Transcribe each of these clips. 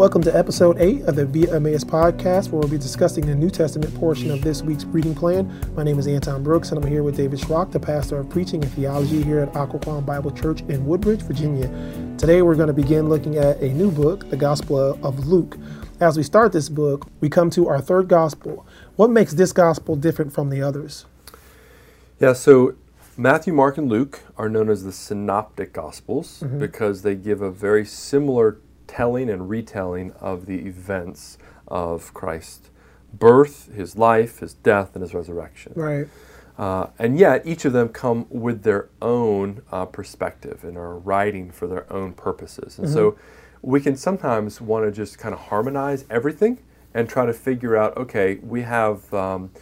Welcome to episode 8 of the Via Emmaus podcast, where we'll be discussing the New Testament portion of this week's reading plan. My name is Anton Brooks, and I'm here with David Schrock, the pastor of preaching and theology here at Occoquan Bible Church in Woodbridge, Virginia. Today, we're going to begin looking at a new book, the Gospel of Luke. As we start this book, we come to our third gospel. What makes this gospel different from the others? Yeah, so Matthew, Mark, and Luke are known as the synoptic gospels Mm-hmm. because they give a very similar telling and retelling of the events of Christ's birth, his life, his death, and his resurrection. Right. Uh, and yet, each of them come with their own uh, perspective and are writing for their own purposes. And so, we can sometimes want to just kind of harmonize everything and try to figure out okay, we have. Um,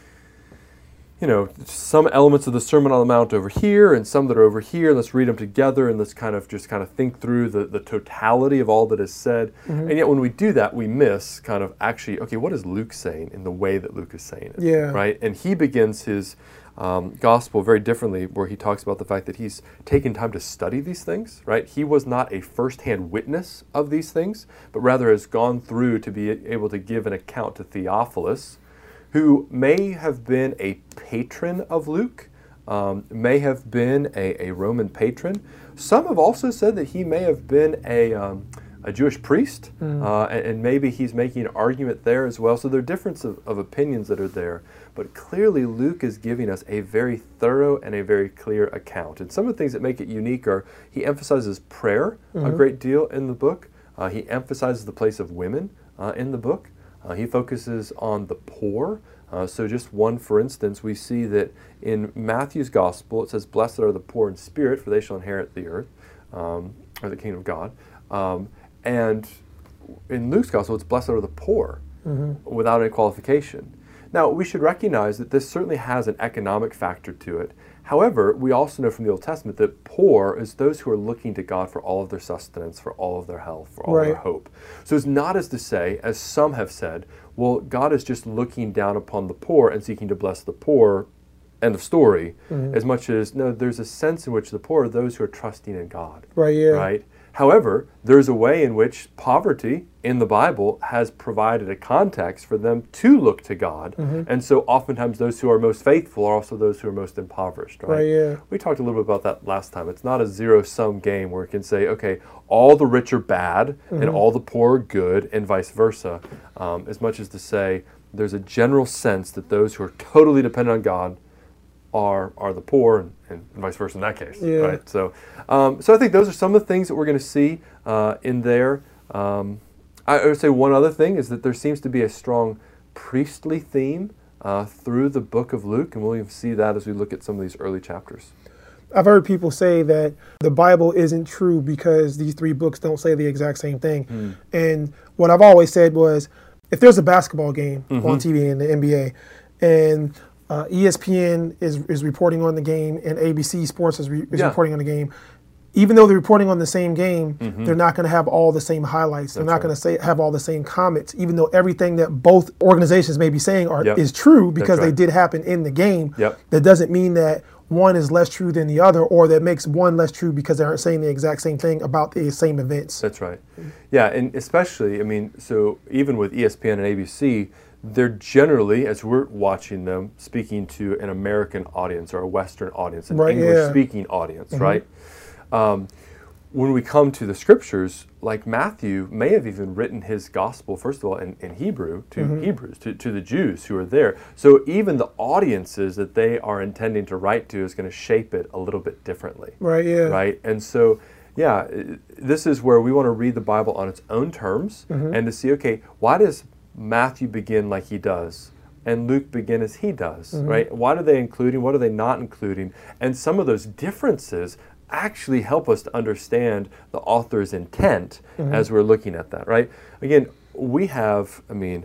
you know, some elements of the Sermon on the Mount over here and some that are over here. Let's read them together and let's kind of just kind of think through the, the totality of all that is said. And yet, when we do that, we miss kind of actually, okay, what is Luke saying in the way that Luke is saying it? Yeah. Right? And he begins his um, gospel very differently, where he talks about the fact that he's taken time to study these things, right? He was not a firsthand witness of these things, but rather has gone through to be able to give an account to Theophilus who may have been a patron of Luke, um, may have been a, a Roman patron. Some have also said that he may have been a, um, a Jewish priest, uh, and, and maybe he's making an argument there as well. So there are differences of, of opinions that are there. But clearly, Luke is giving us a very thorough and a very clear account. And some of the things that make it unique are he emphasizes prayer a great deal in the book, uh, he emphasizes the place of women uh, in the book. Uh, he focuses on the poor. Uh, so, just one for instance, we see that in Matthew's gospel it says, Blessed are the poor in spirit, for they shall inherit the earth, um, or the kingdom of God. Um, and in Luke's gospel, it's blessed are the poor without any qualification. Now, we should recognize that this certainly has an economic factor to it. However, we also know from the Old Testament that poor is those who are looking to God for all of their sustenance, for all of their health, for all of their hope. So it's not as to say, as some have said, well, God is just looking down upon the poor and seeking to bless the poor, end of story, mm-hmm. as much as, no, there's a sense in which the poor are those who are trusting in God Right, yeah. right? However, there's a way in which poverty in the Bible has provided a context for them to look to God. And so oftentimes those who are most faithful are also those who are most impoverished, right? Right, yeah. We talked a little bit about that last time. It's not a zero sum game where it can say, okay, all the rich are bad and all the poor are good, and vice versa. Um, as much as to say, there's a general sense that those who are totally dependent on God are are the poor and, and vice versa in that case, Yeah. right? So, um, so I think those are some of the things that we're going to see uh, in there. Um, I would say one other thing is that there seems to be a strong priestly theme uh, through the book of Luke, and we'll even see that as we look at some of these early chapters. I've heard people say that the Bible isn't true because these three books don't say the exact same thing. And what I've always said was if there's a basketball game on TV in the NBA and uh, ESPN is, is reporting on the game and ABC Sports is, re- is Yeah. reporting on the game, even though they're reporting on the same game, they're not going to have all the same highlights. They're not going to say have all the same comments, even though everything that both organizations may be saying are Yep. is true because they did happen in the game. Yep. That doesn't mean that one is less true than the other, or that makes one less true because they aren't saying the exact same thing about the same events. That's right. Yeah, and especially, I mean, so even with ESPN and ABC, they're generally, as we're watching them, speaking to an American audience or a Western audience, an Right, yeah. Mm-hmm. English-speaking audience, right? Um, when we come to the scriptures, like Matthew may have even written his gospel, first of all, in, in Hebrew to Mm-hmm. Hebrews, to, to the Jews who are there. So even the audiences that they are intending to write to is going to shape it a little bit differently Right? Yeah. right? And so, yeah, this is where we want to read the Bible on its own terms Mm-hmm. and to see, okay, why does Matthew begin like he does? And Luke begin as he does, Mm-hmm. right? What are they including? What are they not including? And some of those differences actually help us to understand the author's intent Mm-hmm. as we're looking at that, right? Again, we have, I mean,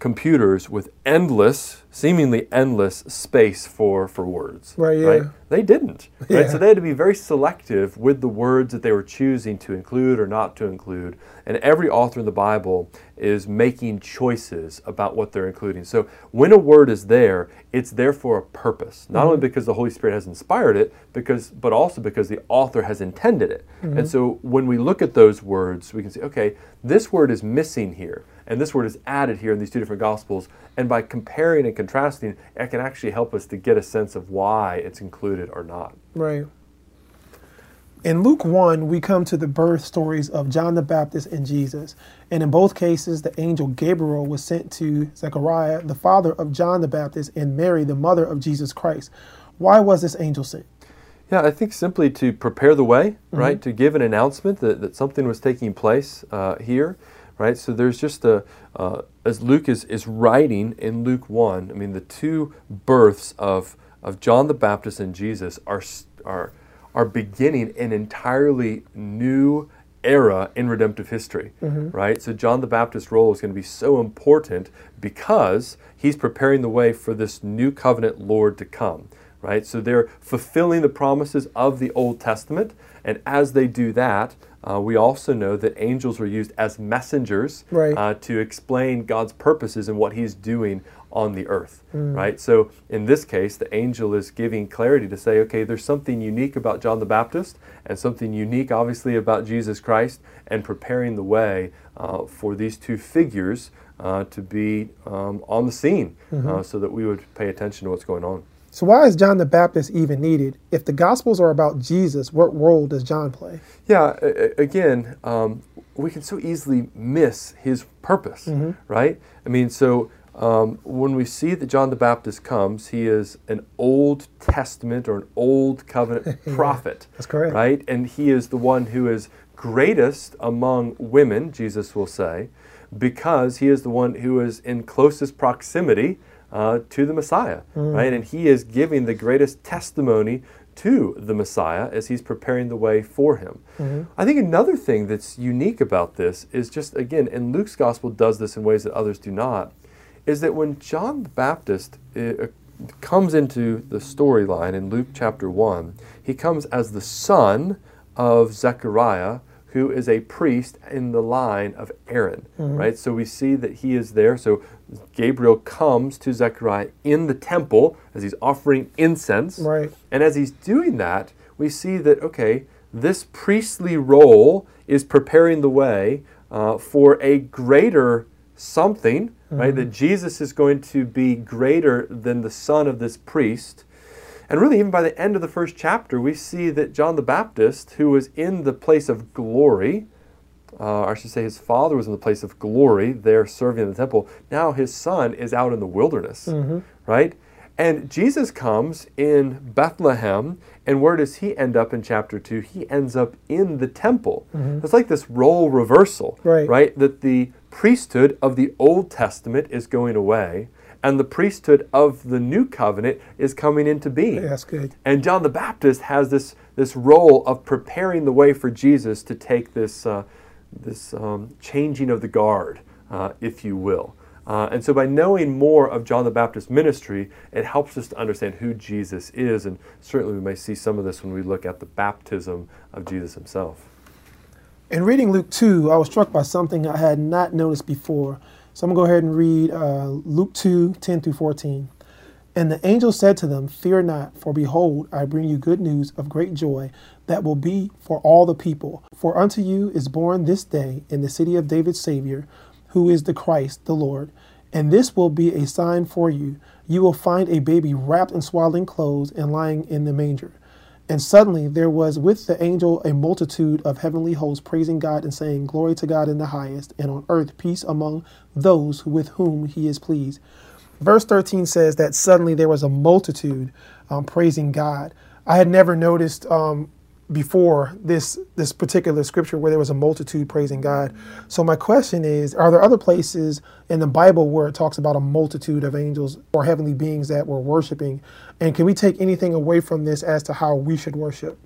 computers with endless, seemingly endless space for, for words. Right, yeah. They didn't. Yeah. Right? So they had to be very selective with the words that they were choosing to include or not to include. And every author in the Bible is making choices about what they're including. So when a word is there, it's there for a purpose. Not only mm-hmm. because the Holy Spirit has inspired it, because but also because the author has intended it. And mm-hmm. so when we look at those words, we can say, okay, this word is missing here, and this word is added here in these two different gospels. And by comparing and contrasting, it can actually help us to get a sense of why it's included or not. Right. In Luke 1, we come to the birth stories of John the Baptist and Jesus. And in both cases, the angel Gabriel was sent to Zechariah, the father of John the Baptist, and Mary, the mother of Jesus Christ. Why was this angel sent? Yeah, I think simply to prepare the way, right? To give an announcement that, that something was taking place uh, here, right? So there's just a, uh, as Luke is, is writing in Luke 1, I mean, the two births of, of John the Baptist and Jesus are, are, are beginning an entirely new era in redemptive history, right? So John the Baptist's role is going to be so important because he's preparing the way for this new covenant Lord to come, right? So they're fulfilling the promises of the Old Testament, and as they do that, uh, we also know that angels were used as messengers Right. uh, to explain God's purposes and what He's doing on the earth, right? So in this case, the angel is giving clarity to say, okay, there's something unique about John the Baptist and something unique, obviously, about Jesus Christ, and preparing the way uh, for these two figures uh, to be um, on the scene uh, so that we would pay attention to what's going on. So, why is John the Baptist even needed? If the Gospels are about Jesus, what role does John play? Yeah, again, um, we can so easily miss his purpose, right? I mean, so um, when we see that John the Baptist comes, he is an Old Testament or an Old Covenant prophet. That's correct. Right? And he is the one who is greatest among women, Jesus will say, because he is the one who is in closest proximity uh, to the Messiah, right? And he is giving the greatest testimony to the Messiah as he's preparing the way for him. I think another thing that's unique about this is just, again, and Luke's gospel does this in ways that others do not, is that when John the Baptist uh, comes into the storyline in Luke chapter 1, he comes as the son of Zechariah, who is a priest in the line of Aaron, right? So we see that he is there. So Gabriel comes to Zechariah in the temple as he's offering incense. Right. And as he's doing that, we see that, okay, this priestly role is preparing the way uh, for a greater something, right? That Jesus is going to be greater than the son of this priest. And really, even by the end of the first chapter, we see that John the Baptist, who was in the place of glory, uh, I should say his father was in the place of glory there serving in the temple, now his son is out in the wilderness, right? And Jesus comes in Bethlehem, and where does he end up in chapter 2? He ends up in the temple. It's like this role reversal, Right. right? That the priesthood of the Old Testament is going away, and the priesthood of the New Covenant is coming into being. That's good. And John the Baptist has this, this role of preparing the way for Jesus to take this, uh, this um, changing of the guard, uh, if you will. Uh, and so, by knowing more of John the Baptist's ministry, it helps us to understand who Jesus is. And certainly, we may see some of this when we look at the baptism of Jesus himself. In reading Luke 2, I was struck by something I had not noticed before. So I'm going to go ahead and read uh, Luke 2 10 through 14. And the angel said to them, Fear not, for behold, I bring you good news of great joy that will be for all the people. For unto you is born this day in the city of David Savior, who is the Christ, the Lord. And this will be a sign for you. You will find a baby wrapped in swaddling clothes and lying in the manger. And suddenly there was with the angel a multitude of heavenly hosts praising God and saying, Glory to God in the highest, and on earth peace among those with whom he is pleased. Verse 13 says that suddenly there was a multitude um, praising God. I had never noticed um, before this this particular scripture where there was a multitude praising God. So my question is, are there other places in the Bible where it talks about a multitude of angels or heavenly beings that were worshiping? And can we take anything away from this as to how we should worship?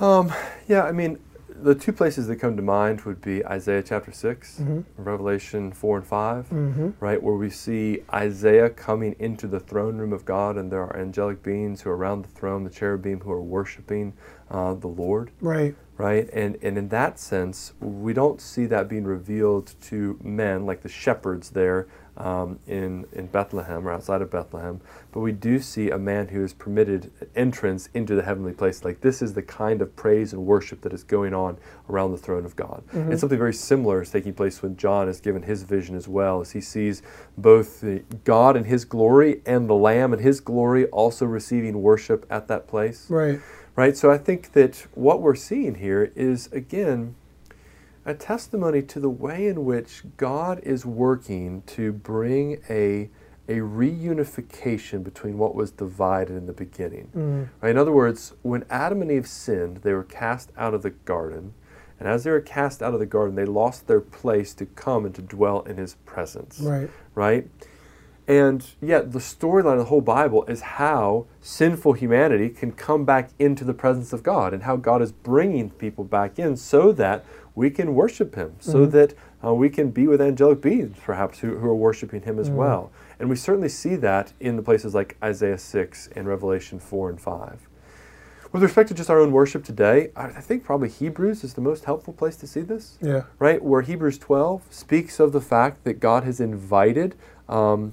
Um, Yeah, I mean, the two places that come to mind would be Isaiah chapter 6, Mhm. Revelation 4 and 5, Mm-hmm. right, where we see Isaiah coming into the throne room of God, and there are angelic beings who are around the throne, the cherubim who are worshiping uh, the Lord, Right. right? And, and in that sense, we don't see that being revealed to men like the shepherds there um, in, in Bethlehem or outside of Bethlehem, but we do see a man who is permitted entrance into the heavenly place. Like this is the kind of praise and worship that is going on around the throne of God. Mhm. And something very similar is taking place when John is given his vision as well, as he sees both the God in his glory and the Lamb in his glory also receiving worship at that place Right. right? So I think that what we're seeing here is, again, a testimony to the way in which God is working to bring a, a reunification between what was divided in the beginning. Mm. Right? In other words, when Adam and Eve sinned, they were cast out of the garden. And as they were cast out of the garden, they lost their place to come and to dwell in his presence Right. right? And yet, the storyline of the whole Bible is how sinful humanity can come back into the presence of God and how God is bringing people back in so that we can worship Him, so Mhm. that uh, we can be with angelic beings, perhaps, who, who are worshiping Him as Mhm. well. And we certainly see that in the places like Isaiah 6 and Revelation 4 and 5. With respect to just our own worship today, I I think probably Hebrews is the most helpful place to see this Yeah. right? Where Hebrews 12 speaks of the fact that God has invited um,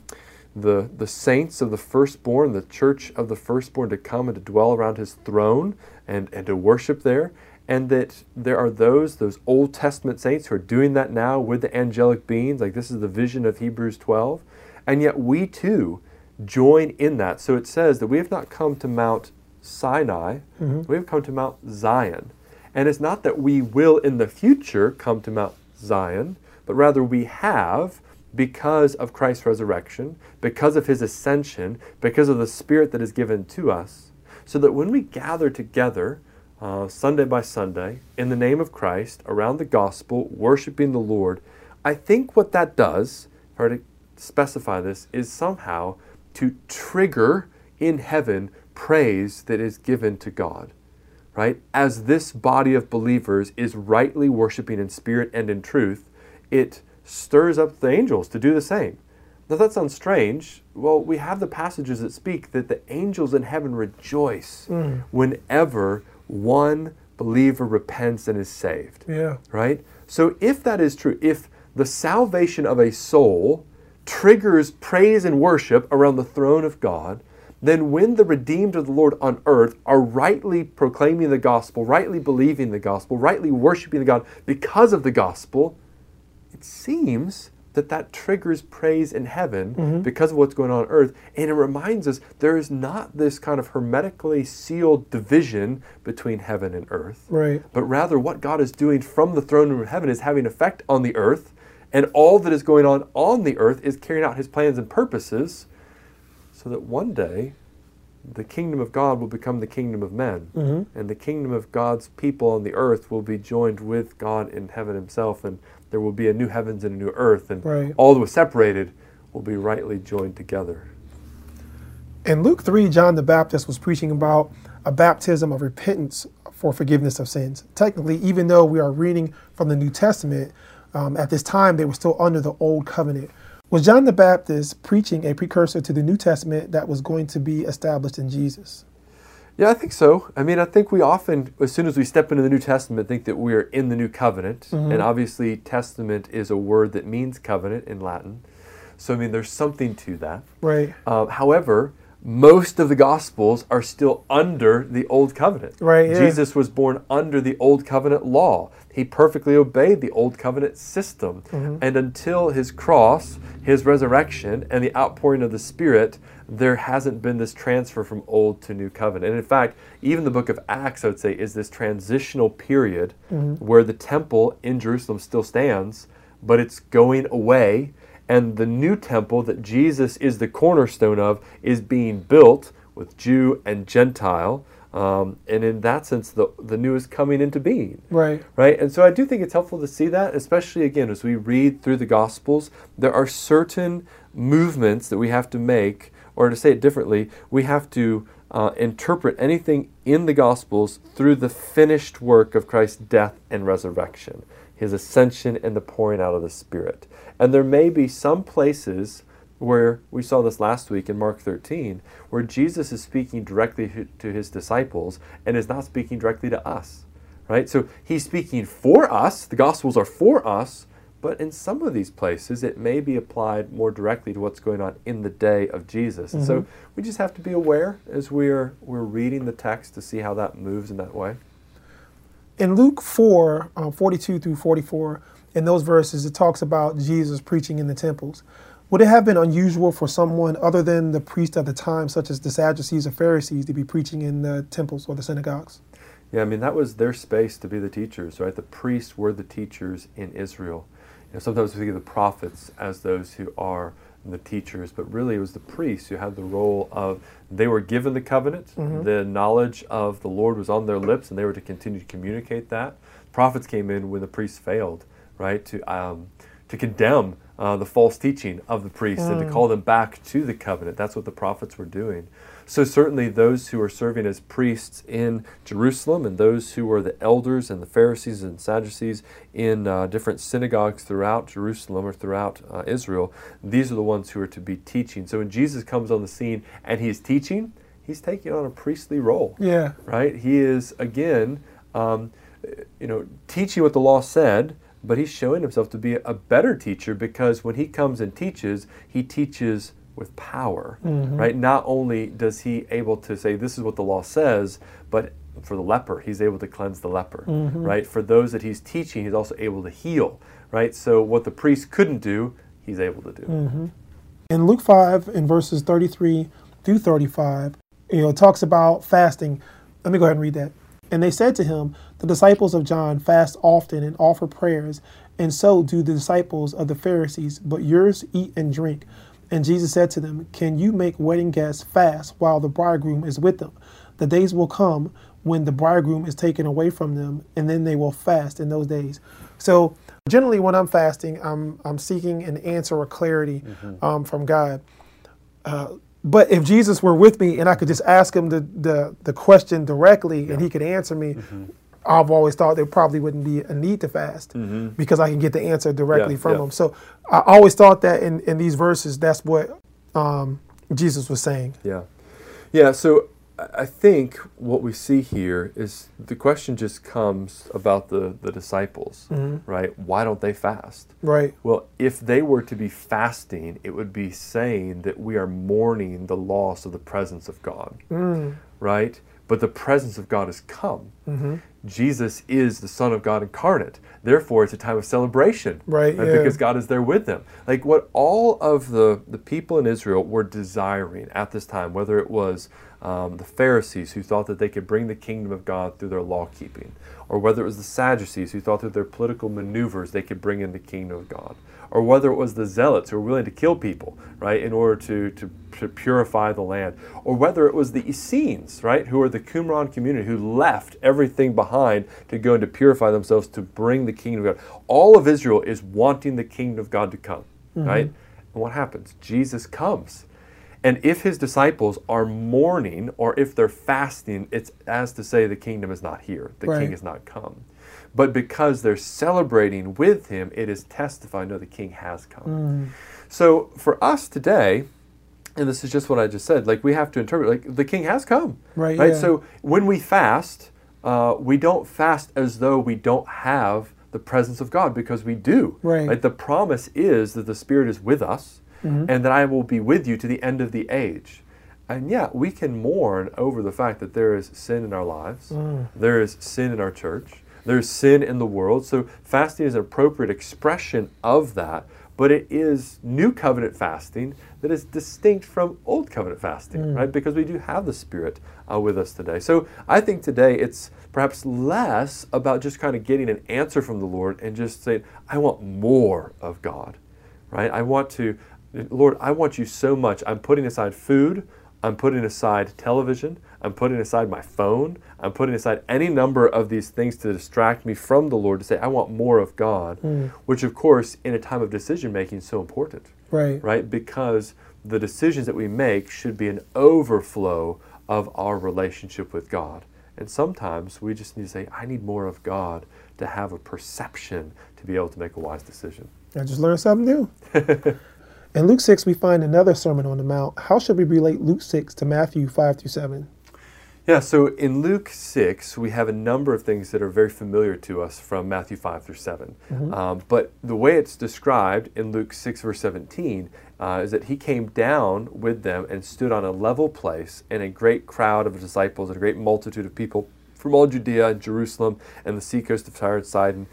the, the saints of the firstborn, the church of the firstborn, to come and to dwell around his throne and, and to worship there. And that there are those, those Old Testament saints who are doing that now with the angelic beings. Like this is the vision of Hebrews 12. And yet we too join in that. So it says that we have not come to Mount Sinai, Mhm. we have come to Mount Zion. And it's not that we will in the future come to Mount Zion, but rather we have because of Christ's resurrection, because of his ascension, because of the Spirit that is given to us, so that when we gather together uh, Sunday by Sunday in the name of Christ around the gospel, worshiping the Lord, I think what that does, if I were to specify this, is somehow to trigger in heaven praise that is given to God right? As this body of believers is rightly worshiping in spirit and in truth, it stirs up the angels to do the same. Now that sounds strange. Well, we have the passages that speak that the angels in heaven rejoice Mm. whenever one believer repents and is saved Yeah. right? So if that is true, if the salvation of a soul triggers praise and worship around the throne of God, then when the redeemed of the Lord on earth are rightly proclaiming the gospel, rightly believing the gospel, rightly worshiping the God because of the gospel, it seems that that triggers praise in heaven Mhm. because of what's going on on earth and it reminds us there is not this kind of hermetically sealed division between heaven and earth Right. but rather what God is doing from the throne room of heaven is having effect on the earth, and all that is going on on the earth is carrying out His plans and purposes, so that one day the kingdom of God will become the kingdom of men, Mm-hmm. and the kingdom of God's people on the earth will be joined with God in heaven Himself, and there will be a new heavens and a new earth, and Right. all that was separated will be rightly joined together. In Luke 3, John the Baptist was preaching about a baptism of repentance for forgiveness of sins. Technically, even though we are reading from the New Testament, um, at this time they were still under the Old Covenant. Was John the Baptist preaching a precursor to the New Testament that was going to be established in Jesus? Yeah, I think so. I mean, I think we often, as soon as we step into the New Testament, think that we are in the New Covenant. Mhm. And obviously, testament is a word that means covenant in Latin. So, I mean, there's something to that. Right. Um, however, most of the Gospels are still under the Old Covenant. Right, yeah. Jesus was born under the Old Covenant law. He perfectly obeyed the Old Covenant system. Mhm. And until his cross, his resurrection, and the outpouring of the Spirit, there hasn't been this transfer from Old to New Covenant. And in fact, even the book of Acts, I would say, is this transitional period Mhm. where the temple in Jerusalem still stands, but it's going away. And the new temple that Jesus is the cornerstone of is being built with Jew and Gentile. Um, and in that sense, the, the new is coming into being Right. right? And so I do think it's helpful to see that, especially again as we read through the Gospels. There are certain movements that we have to make, or to say it differently, we have to uh, interpret anything in the Gospels through the finished work of Christ's death and resurrection, his ascension and the pouring out of the Spirit. And there may be some places where we saw this last week in Mark 13, where Jesus is speaking directly to his disciples and is not speaking directly to us. Right? So he's speaking for us, the Gospels are for us, but in some of these places, it may be applied more directly to what's going on in the day of Jesus. Mm-hmm. so we just have to be aware as we're, we're reading the text to see how that moves in that way. In Luke 4, um, 42 through 44, in those verses, it talks about Jesus preaching in the temples. Would it have been unusual for someone other than the priest of the time, such as the Sadducees or Pharisees, to be preaching in the temples or the synagogues? Yeah, I mean, that was their space to be the teachers, right? The priests were the teachers in Israel. You know, sometimes we think of the prophets as those who are the teachers, but really it was the priests who had the role of they were given the covenant, mm-hmm. the knowledge of the Lord was on their lips, and they were to continue to communicate that. Prophets came in when the priests failed, right? To um, to condemn uh, the false teaching of the priests mm. and to mm. call them back to the covenant. That's what the prophets were doing. So, certainly, those who are serving as priests in Jerusalem and those who are the elders and the Pharisees and Sadducees in uh, different synagogues throughout Jerusalem or throughout uh, Israel, these are the ones who are to be teaching. So, when Jesus comes on the scene and he's teaching, he's taking on a priestly role. Yeah. Right? He is, again, um, you know, teaching what the law said but he's showing himself to be a better teacher because when he comes and teaches, he teaches with power, mm-hmm. right? Not only does he able to say this is what the law says, but for the leper, he's able to cleanse the leper, mm-hmm. right? For those that he's teaching, he's also able to heal, right? So what the priest couldn't do, he's able to do. Mm-hmm. In Luke 5, in verses 33 through 35, you know, it talks about fasting. Let me go ahead and read that. And they said to him, The disciples of John fast often and offer prayers, and so do the disciples of the Pharisees, but yours eat and drink. And Jesus said to them, Can you make wedding guests fast while the bridegroom is with them? The days will come when the bridegroom is taken away from them, and then they will fast in those days. So, generally, when I'm fasting, I'm, I'm seeking an answer or clarity mm-hmm. um, from God. Uh, but if Jesus were with me and I could just ask him the the, the question directly yeah. and he could answer me, mm-hmm. I've always thought there probably wouldn't be a need to fast mm-hmm. because I can get the answer directly yeah, from yeah. him. So I always thought that in, in these verses, that's what um, Jesus was saying. Yeah. Yeah. So I think what we see here is the question just comes about the, the disciples, mm-hmm. right? Why don't they fast? Right. Well, if they were to be fasting, it would be saying that we are mourning the loss of the presence of God, mm. right? But the presence of God has come. Mm-hmm. Jesus is the Son of God incarnate. Therefore, it's a time of celebration, right? right? Yeah. Because God is there with them. Like what all of the, the people in Israel were desiring at this time, whether it was um, the Pharisees who thought that they could bring the kingdom of God through their law keeping, or whether it was the Sadducees who thought through their political maneuvers they could bring in the kingdom of God, or whether it was the Zealots who were willing to kill people, right, in order to, to, to purify the land, or whether it was the Essenes, right, who were the Qumran community who left everything behind to go and to purify themselves to bring the kingdom of God. All of Israel is wanting the kingdom of God to come, mm-hmm. right? And what happens? Jesus comes and if his disciples are mourning or if they're fasting, it's as to say the kingdom is not here, the right. king has not come. But because they're celebrating with him, it is testifying, no, the king has come. Mm. So for us today, and this is just what I just said, like we have to interpret, like the king has come. Right. Right. Yeah. So when we fast, uh, we don't fast as though we don't have the presence of God because we do. Right. right. The promise is that the Spirit is with us mm-hmm. and that I will be with you to the end of the age. And yeah, we can mourn over the fact that there is sin in our lives, mm. there is sin in our church, there's sin in the world. So fasting is an appropriate expression of that, but it is new covenant fasting that is distinct from old covenant fasting, mm. right? Because we do have the Spirit uh, with us today. So I think today it's perhaps less about just kind of getting an answer from the Lord and just saying, I want more of God, right? I want to Lord, I want you so much. I'm putting aside food. I'm putting aside television. I'm putting aside my phone. I'm putting aside any number of these things to distract me from the Lord to say, I want more of God, mm. which, of course, in a time of decision making is so important. Right. Right? Because the decisions that we make should be an overflow of our relationship with God. And sometimes we just need to say, I need more of God to have a perception to be able to make a wise decision. I just learned something new. In Luke 6, we find another Sermon on the Mount. How should we relate Luke 6 to Matthew 5 through 7? Yeah, so in Luke 6, we have a number of things that are very familiar to us from Matthew 5 through 7. Mm-hmm. Um, but the way it's described in Luke 6, verse 17, uh, is that he came down with them and stood on a level place, and a great crowd of disciples and a great multitude of people from all Judea and Jerusalem and the seacoast of Tyre and Sidon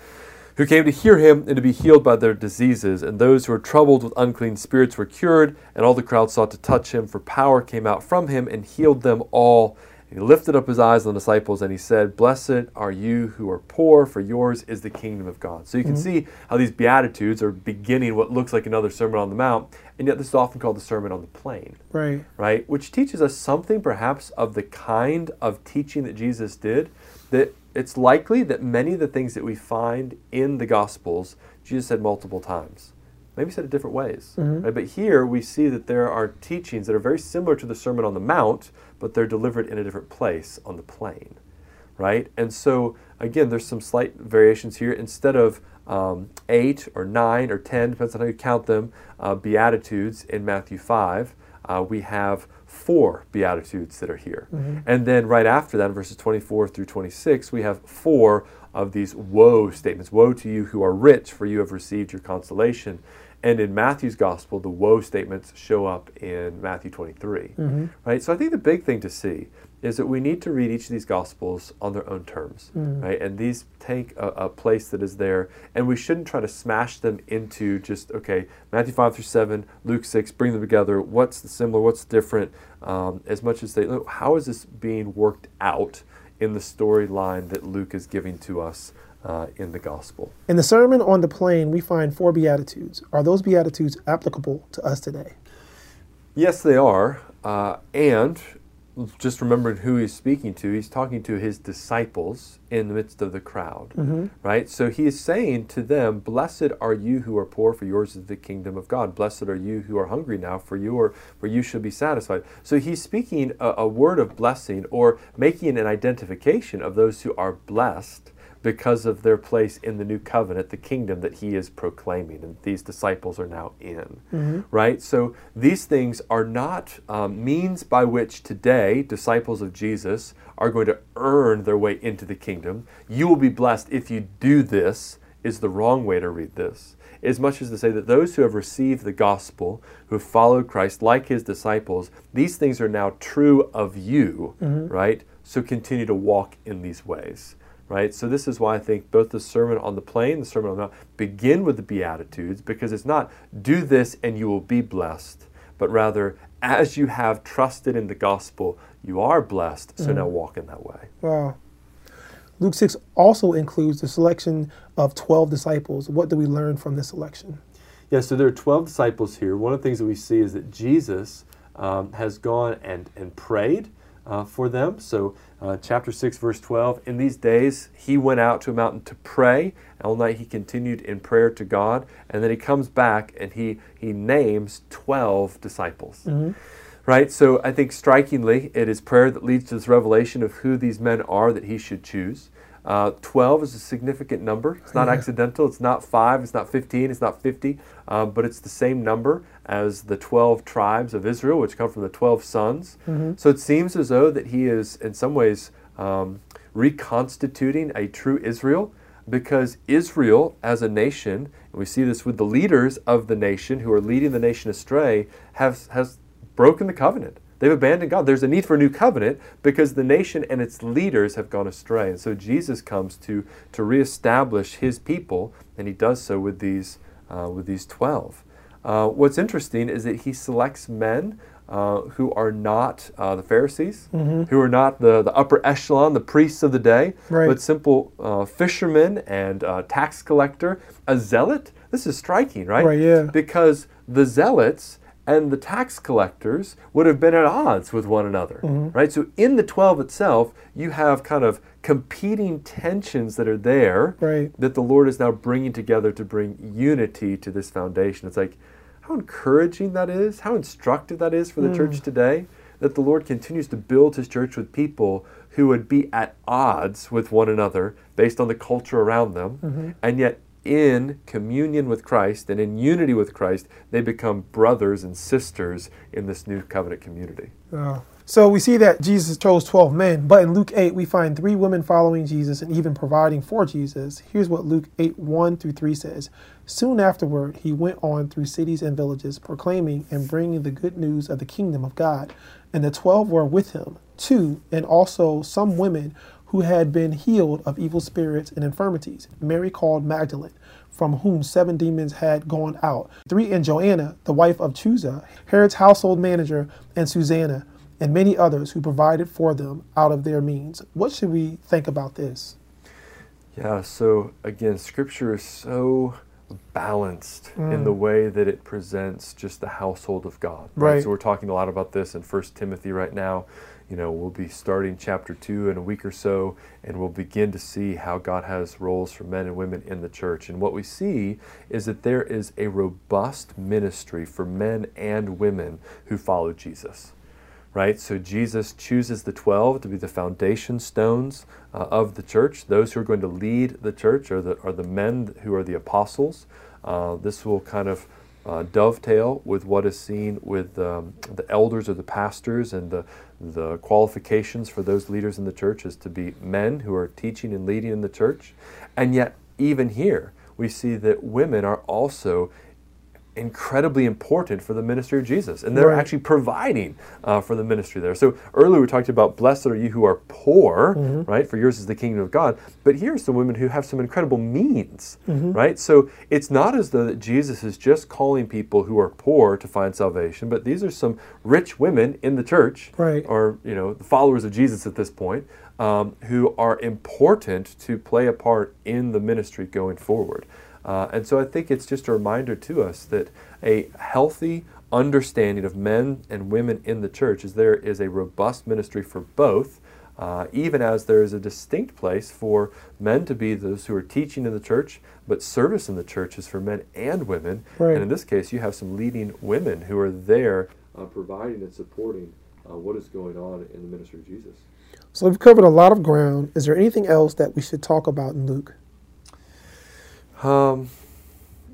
who came to hear him and to be healed by their diseases. And those who were troubled with unclean spirits were cured, and all the crowd sought to touch him, for power came out from him and healed them all. And he lifted up his eyes on the disciples and he said, Blessed are you who are poor, for yours is the kingdom of God. So you can mm-hmm. see how these Beatitudes are beginning what looks like another Sermon on the Mount, and yet this is often called the Sermon on the Plain. Right. Right? Which teaches us something perhaps of the kind of teaching that Jesus did, that it's likely that many of the things that we find in the Gospels, Jesus said multiple times maybe said it different ways. Mm-hmm. Right? But here we see that there are teachings that are very similar to the Sermon on the Mount, but they're delivered in a different place on the plain. Right? And so, again, there's some slight variations here. Instead of um, eight or nine or ten, depends on how you count them, uh, Beatitudes in Matthew 5, uh, we have four Beatitudes that are here. Mm-hmm. And then right after that, verses 24 through 26, we have four of these woe statements Woe to you who are rich, for you have received your consolation. And in Matthew's gospel, the woe statements show up in Matthew 23. Mm-hmm. Right? So I think the big thing to see is that we need to read each of these gospels on their own terms. Mm-hmm. Right? And these take a, a, place that is there, and we shouldn't try to smash them into just, okay, Matthew 5 through 7, Luke 6, bring them together. What's the similar? What's different? Um, as much as they, look, how is this being worked out in the storyline that Luke is giving to us uh, in the gospel. In the Sermon on the Plain, we find four Beatitudes. Are those Beatitudes applicable to us today? Yes, they are. Uh, and just remembering who he's speaking to, he's talking to his disciples in the midst of the crowd, mm-hmm. right? So he is saying to them, Blessed are you who are poor, for yours is the kingdom of God. Blessed are you who are hungry now, for you are, for you shall be satisfied. So he's speaking a, a word of blessing or making an identification of those who are blessed because of their place in the new covenant, the kingdom that he is proclaiming, and these disciples are now in. Mm-hmm. Right? So these things are not um, means by which today disciples of Jesus are going to earn their way into the kingdom. You will be blessed if you do this, is the wrong way to read this. As much as to say that those who have received the gospel, who have followed Christ like his disciples, these things are now true of you, mm-hmm. right? So continue to walk in these ways right? So this is why I think both the Sermon on the Plain, the Sermon on the Mount, begin with the Beatitudes because it's not do this and you will be blessed, but rather as you have trusted in the gospel, you are blessed. So mm-hmm. now walk in that way. Wow. Luke 6 also includes the selection of 12 disciples. What do we learn from this selection? Yeah, so there are 12 disciples here. One of the things that we see is that Jesus um, has gone and, and prayed uh, for them. So, uh, chapter 6, verse 12 In these days, he went out to a mountain to pray. All night he continued in prayer to God. And then he comes back and he, he names 12 disciples. Mm-hmm. Right? So, I think strikingly, it is prayer that leads to this revelation of who these men are that he should choose. Uh, 12 is a significant number. It's not accidental. It's not 5. It's not 15. It's not 50. Uh, but it's the same number as the 12 tribes of Israel, which come from the 12 sons. Mm-hmm. So it seems as though that he is, in some ways, um, reconstituting a true Israel because Israel as a nation, and we see this with the leaders of the nation who are leading the nation astray, have, has broken the covenant. They've abandoned God. There's a need for a new covenant because the nation and its leaders have gone astray. And so Jesus comes to, to reestablish his people, and he does so with these, uh, with these 12. Uh, what's interesting is that he selects men uh, who are not uh, the Pharisees, mm-hmm. who are not the, the upper echelon, the priests of the day, right. but simple uh, fishermen and uh, tax collector, a zealot. This is striking, right? Right, yeah. Because the zealots and the tax collectors would have been at odds with one another, mm-hmm. right? So in the 12 itself, you have kind of competing tensions that are there right. that the Lord is now bringing together to bring unity to this foundation. It's like how encouraging that is, how instructive that is for the mm. church today. that the Lord continues to build his church with people who would be at odds with one another based on the culture around them, mm-hmm. and yet in communion with Christ and in unity with Christ, they become brothers and sisters in this new covenant community. Oh. So we see that Jesus chose 12 men, but in Luke 8, we find three women following Jesus and even providing for Jesus. Here's what Luke 8 1 through 3 says Soon afterward, he went on through cities and villages, proclaiming and bringing the good news of the kingdom of God. And the twelve were with him, two, and also some women who had been healed of evil spirits and infirmities, Mary called Magdalene, from whom seven demons had gone out, three and Joanna, the wife of Chuza, Herod's household manager, and Susanna, and many others who provided for them out of their means. What should we think about this? Yeah, so again, scripture is so balanced mm. in the way that it presents just the household of God. Right? right. So we're talking a lot about this in First Timothy right now you know, we'll be starting chapter two in a week or so, and we'll begin to see how God has roles for men and women in the church. And what we see is that there is a robust ministry for men and women who follow Jesus. Right? So Jesus chooses the 12 to be the foundation stones uh, of the church. Those who are going to lead the church are the, are the men who are the apostles. Uh, this will kind of uh, dovetail with what is seen with um, the elders or the pastors and the, the qualifications for those leaders in the church is to be men who are teaching and leading in the church. And yet, even here, we see that women are also incredibly important for the ministry of Jesus, and they're right. actually providing uh, for the ministry there. So earlier we talked about blessed are you who are poor, mm-hmm. right? For yours is the kingdom of God. But here's some women who have some incredible means, mm-hmm. right? So it's not as though that Jesus is just calling people who are poor to find salvation, but these are some rich women in the church, right. or you know, the followers of Jesus at this point. Um, who are important to play a part in the ministry going forward. Uh, and so I think it's just a reminder to us that a healthy understanding of men and women in the church is there is a robust ministry for both, uh, even as there is a distinct place for men to be those who are teaching in the church, but service in the church is for men and women. Right. And in this case, you have some leading women who are there uh, providing and supporting uh, what is going on in the ministry of Jesus. So we've covered a lot of ground. Is there anything else that we should talk about in Luke? Um,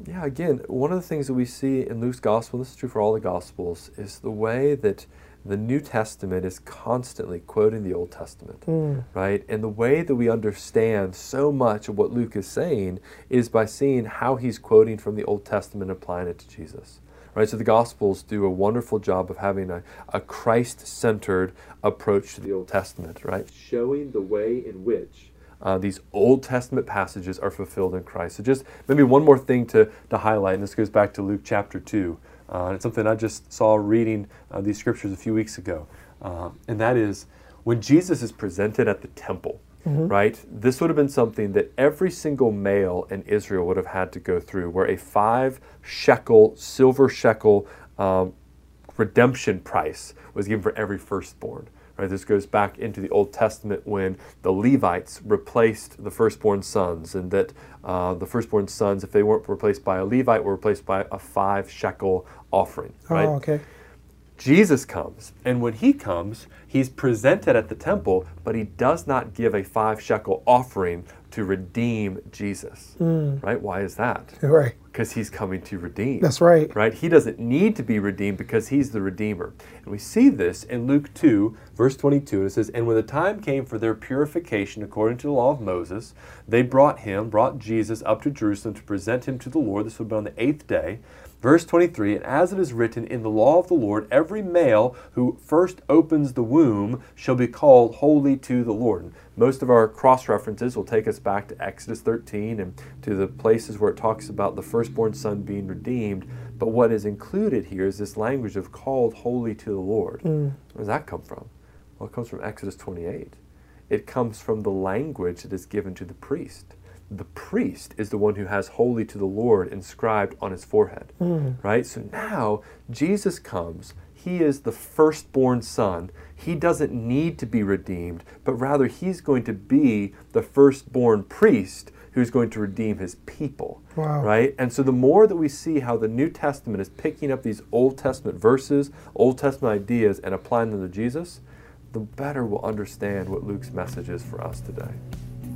yeah, again, one of the things that we see in Luke's gospel, this is true for all the gospels, is the way that the New Testament is constantly quoting the Old Testament, mm. right? And the way that we understand so much of what Luke is saying is by seeing how he's quoting from the Old Testament and applying it to Jesus. Right, so the Gospels do a wonderful job of having a, a Christ centered approach to the Old Testament, right? Showing the way in which uh, these Old Testament passages are fulfilled in Christ. So, just maybe one more thing to, to highlight, and this goes back to Luke chapter 2. Uh, it's something I just saw reading uh, these scriptures a few weeks ago. Uh, and that is when Jesus is presented at the temple, mm-hmm. right? This would have been something that every single male in Israel would have had to go through, where a five shekel, silver shekel um, redemption price was given for every firstborn. Right, this goes back into the Old Testament when the Levites replaced the firstborn sons, and that uh, the firstborn sons, if they weren't replaced by a Levite, were replaced by a five shekel offering. Oh, right? okay. Jesus comes, and when he comes, he's presented at the temple, but he does not give a five shekel offering to redeem Jesus. Mm. Right? Why is that? Right. Because he's coming to redeem. That's right. Right? He doesn't need to be redeemed because he's the Redeemer. And we see this in Luke 2, verse 22. And it says, And when the time came for their purification according to the law of Moses, they brought him, brought Jesus up to Jerusalem to present him to the Lord. This would be on the eighth day. Verse 23 And as it is written in the law of the Lord, every male who first opens the womb shall be called holy to the Lord. Most of our cross references will take us back to Exodus 13 and to the places where it talks about the firstborn son being redeemed. But what is included here is this language of called holy to the Lord. Mm. Where does that come from? Well, it comes from Exodus 28. It comes from the language that is given to the priest the priest is the one who has holy to the Lord inscribed on his forehead. Mm. Right? So now Jesus comes. He is the firstborn son. He doesn't need to be redeemed, but rather he's going to be the firstborn priest who's going to redeem his people. Wow. Right? And so the more that we see how the New Testament is picking up these Old Testament verses, Old Testament ideas, and applying them to Jesus, the better we'll understand what Luke's message is for us today.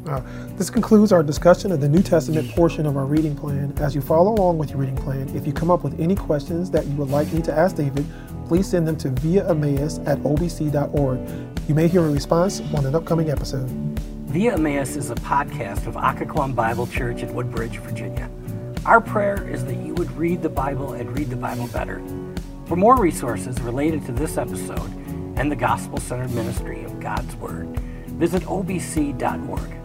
Uh, this concludes our discussion of the New Testament portion of our reading plan. As you follow along with your reading plan, if you come up with any questions that you would like me to ask David, please send them to via Emmaus at obc.org. You may hear a response on an upcoming episode. Via Emmaus is a podcast of Occoquan Bible Church in Woodbridge, Virginia. Our prayer is that you would read the Bible and read the Bible better. For more resources related to this episode and the gospel centered ministry of God's Word, visit obc.org.